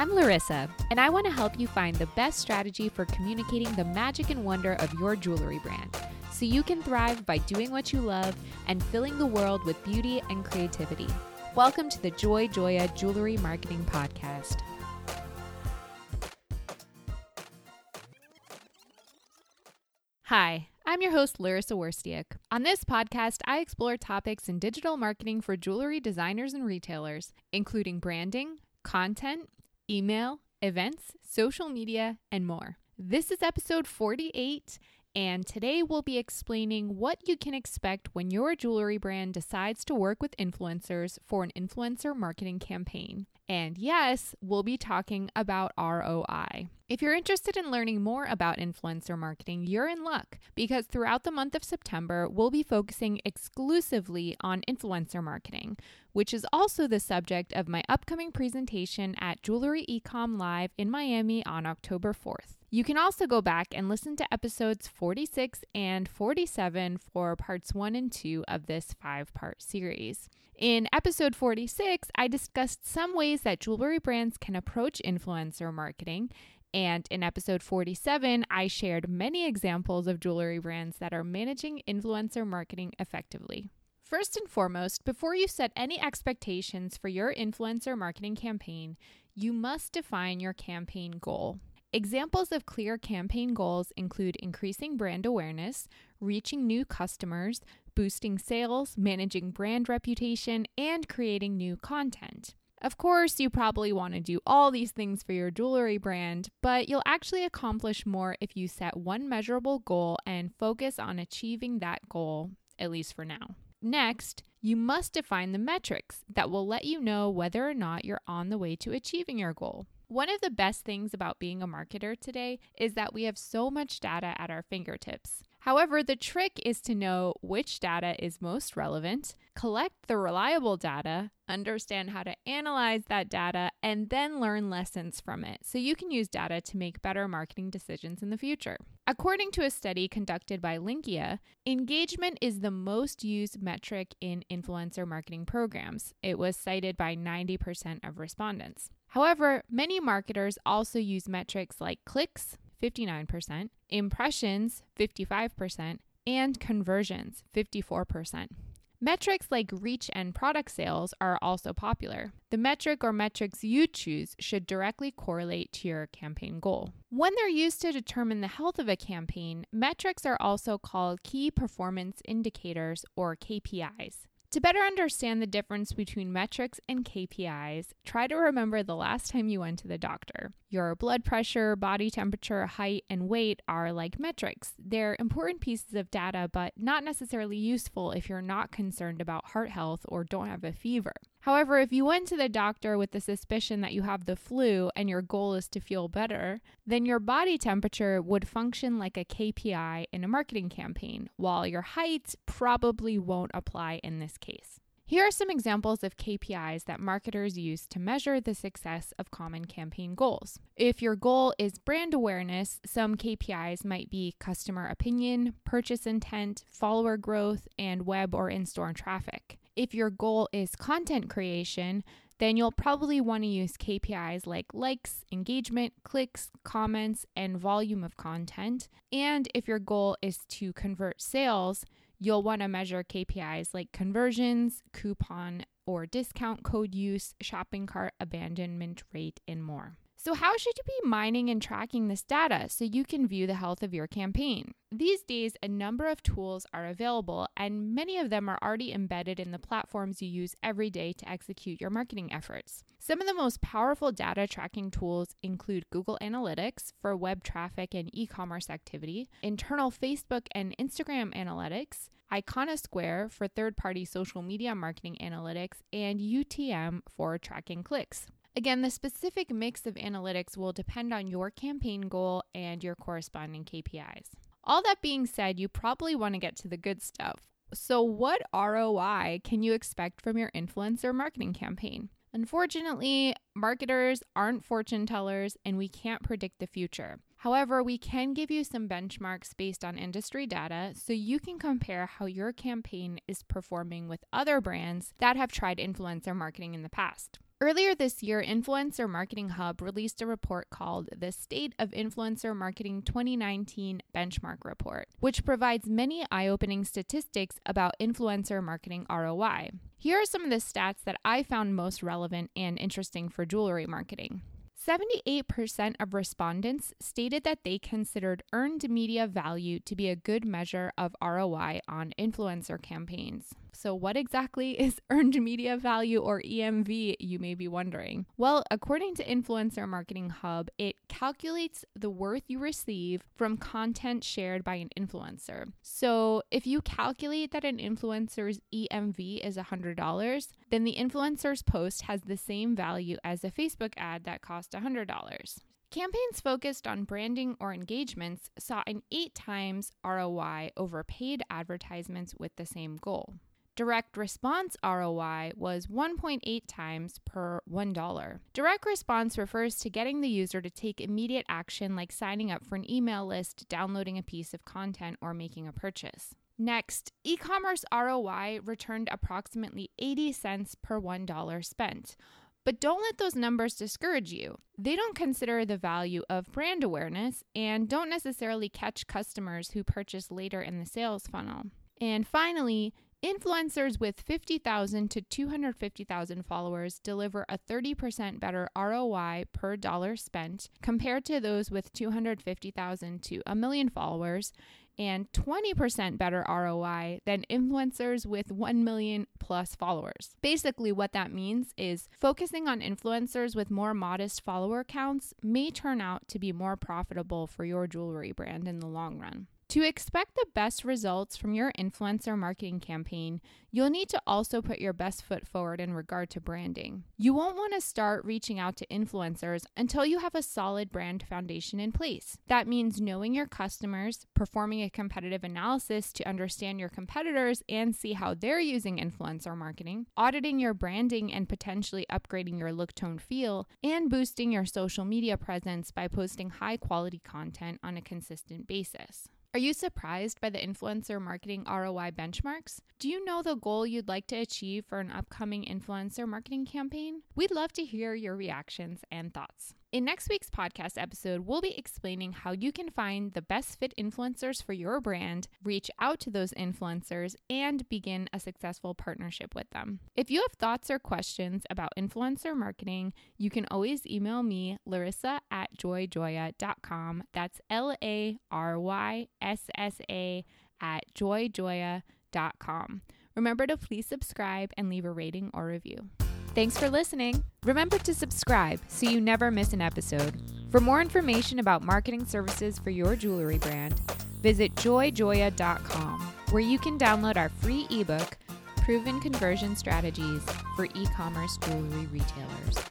I'm Laryssa, and I want to help you find the best strategy for communicating the magic and wonder of your jewelry brand so you can thrive by doing what you love and filling the world with beauty and creativity. Welcome to the Joy Joya Jewelry Marketing Podcast. Hi, I'm your host, Laryssa Wirstiuk. On this podcast, I explore topics in digital marketing for jewelry designers and retailers, including branding, content, email, events, social media, and more. This is episode 48, and today we'll be explaining what you can expect when your jewelry brand decides to work with influencers for an influencer marketing campaign. And yes, we'll be talking about ROI. If you're interested in learning more about influencer marketing, you're in luck because throughout the month of September, we'll be focusing exclusively on influencer marketing, which is also the subject of my upcoming presentation at Jewelry Ecomm Live in Miami on October 4th. You can also go back and listen to episodes 46 and 47 for parts 1 and 2 of this five part series. In episode 46, I discussed some ways that jewelry brands can approach influencer marketing. And in episode 47, I shared many examples of jewelry brands that are managing influencer marketing effectively. First and foremost, before you set any expectations for your influencer marketing campaign, you must define your campaign goal. Examples of clear campaign goals include increasing brand awareness, reaching new customers, boosting sales, managing brand reputation, and creating new content. Of course, you probably want to do all these things for your jewelry brand, but you'll actually accomplish more if you set one measurable goal and focus on achieving that goal, at least for now. Next, you must define the metrics that will let you know whether or not you're on the way to achieving your goal. One of the best things about being a marketer today is that we have so much data at our fingertips. However, the trick is to know which data is most relevant, collect the reliable data, understand how to analyze that data, and then learn lessons from it so you can use data to make better marketing decisions in the future. According to a study conducted by Linqia, engagement is the most used metric in influencer marketing programs. It was cited by 90% of respondents. However, many marketers also use metrics like clicks, 59%, impressions, 55%, and conversions, 54%. Metrics like reach and product sales are also popular. The metric or metrics you choose should directly correlate to your campaign goal. When they're used to determine the health of a campaign, metrics are also called key performance indicators or KPIs. To better understand the difference between metrics and KPIs, try to remember the last time you went to the doctor. Your blood pressure, body temperature, height, and weight are like metrics. They're important pieces of data, but not necessarily useful if you're not concerned about heart health or don't have a fever. However, if you went to the doctor with the suspicion that you have the flu and your goal is to feel better, then your body temperature would function like a KPI in a marketing campaign, while your height probably won't apply in this case. Here are some examples of KPIs that marketers use to measure the success of common campaign goals. If your goal is brand awareness, some KPIs might be customer opinion, purchase intent, follower growth, and web or in store traffic. If your goal is content creation, then you'll probably want to use KPIs like likes, engagement, clicks, comments, and volume of content. And if your goal is to convert sales, you'll want to measure KPIs like conversions, coupon or discount code use, shopping cart abandonment rate, and more. So, how should you be mining and tracking this data so you can view the health of your campaign? These days, a number of tools are available, and many of them are already embedded in the platforms you use every day to execute your marketing efforts. Some of the most powerful data tracking tools include Google Analytics for web traffic and e commerce activity, internal Facebook and Instagram analytics, Iconosquare for third party social media marketing analytics, and UTM for tracking clicks. Again, the specific mix of analytics will depend on your campaign goal and your corresponding KPIs. All that being said, you probably want to get to the good stuff. So, what ROI can you expect from your influencer marketing campaign? Unfortunately, marketers aren't fortune tellers and we can't predict the future. However, we can give you some benchmarks based on industry data so you can compare how your campaign is performing with other brands that have tried influencer marketing in the past. Earlier this year, Influencer Marketing Hub released a report called the State of Influencer Marketing 2019 Benchmark Report, which provides many eye opening statistics about influencer marketing ROI. Here are some of the stats that I found most relevant and interesting for jewelry marketing. 78% of respondents stated that they considered earned media value to be a good measure of ROI on influencer campaigns. So, what exactly is earned media value or EMV, you may be wondering? Well, according to Influencer Marketing Hub, it calculates the worth you receive from content shared by an influencer. So, if you calculate that an influencer's EMV is $100, then the influencer's post has the same value as a Facebook ad that cost $100. Campaigns focused on branding or engagements saw an eight times ROI over paid advertisements with the same goal. Direct response ROI was 1.8 times per $1. Direct response refers to getting the user to take immediate action like signing up for an email list, downloading a piece of content, or making a purchase. Next, e commerce ROI returned approximately 80 cents per $1 spent. But don't let those numbers discourage you. They don't consider the value of brand awareness and don't necessarily catch customers who purchase later in the sales funnel. And finally, Influencers with 50,000 to 250,000 followers deliver a 30% better ROI per dollar spent compared to those with 250,000 to a million followers and 20% better ROI than influencers with 1 million plus followers. Basically, what that means is focusing on influencers with more modest follower counts may turn out to be more profitable for your jewelry brand in the long run. To expect the best results from your influencer marketing campaign, you'll need to also put your best foot forward in regard to branding. You won't want to start reaching out to influencers until you have a solid brand foundation in place. That means knowing your customers, performing a competitive analysis to understand your competitors and see how they're using influencer marketing, auditing your branding and potentially upgrading your look, tone, feel, and boosting your social media presence by posting high quality content on a consistent basis. Are you surprised by the influencer marketing ROI benchmarks? Do you know the goal you'd like to achieve for an upcoming influencer marketing campaign? We'd love to hear your reactions and thoughts. In next week's podcast episode, we'll be explaining how you can find the best fit influencers for your brand, reach out to those influencers, and begin a successful partnership with them. If you have thoughts or questions about influencer marketing, you can always email me, Laryssa at joyjoya.com. That's L A R Y S S A at joyjoya.com. Remember to please subscribe and leave a rating or review. Thanks for listening. Remember to subscribe so you never miss an episode. For more information about marketing services for your jewelry brand, visit joyjoya.com, where you can download our free ebook, Proven Conversion Strategies for E commerce jewelry retailers.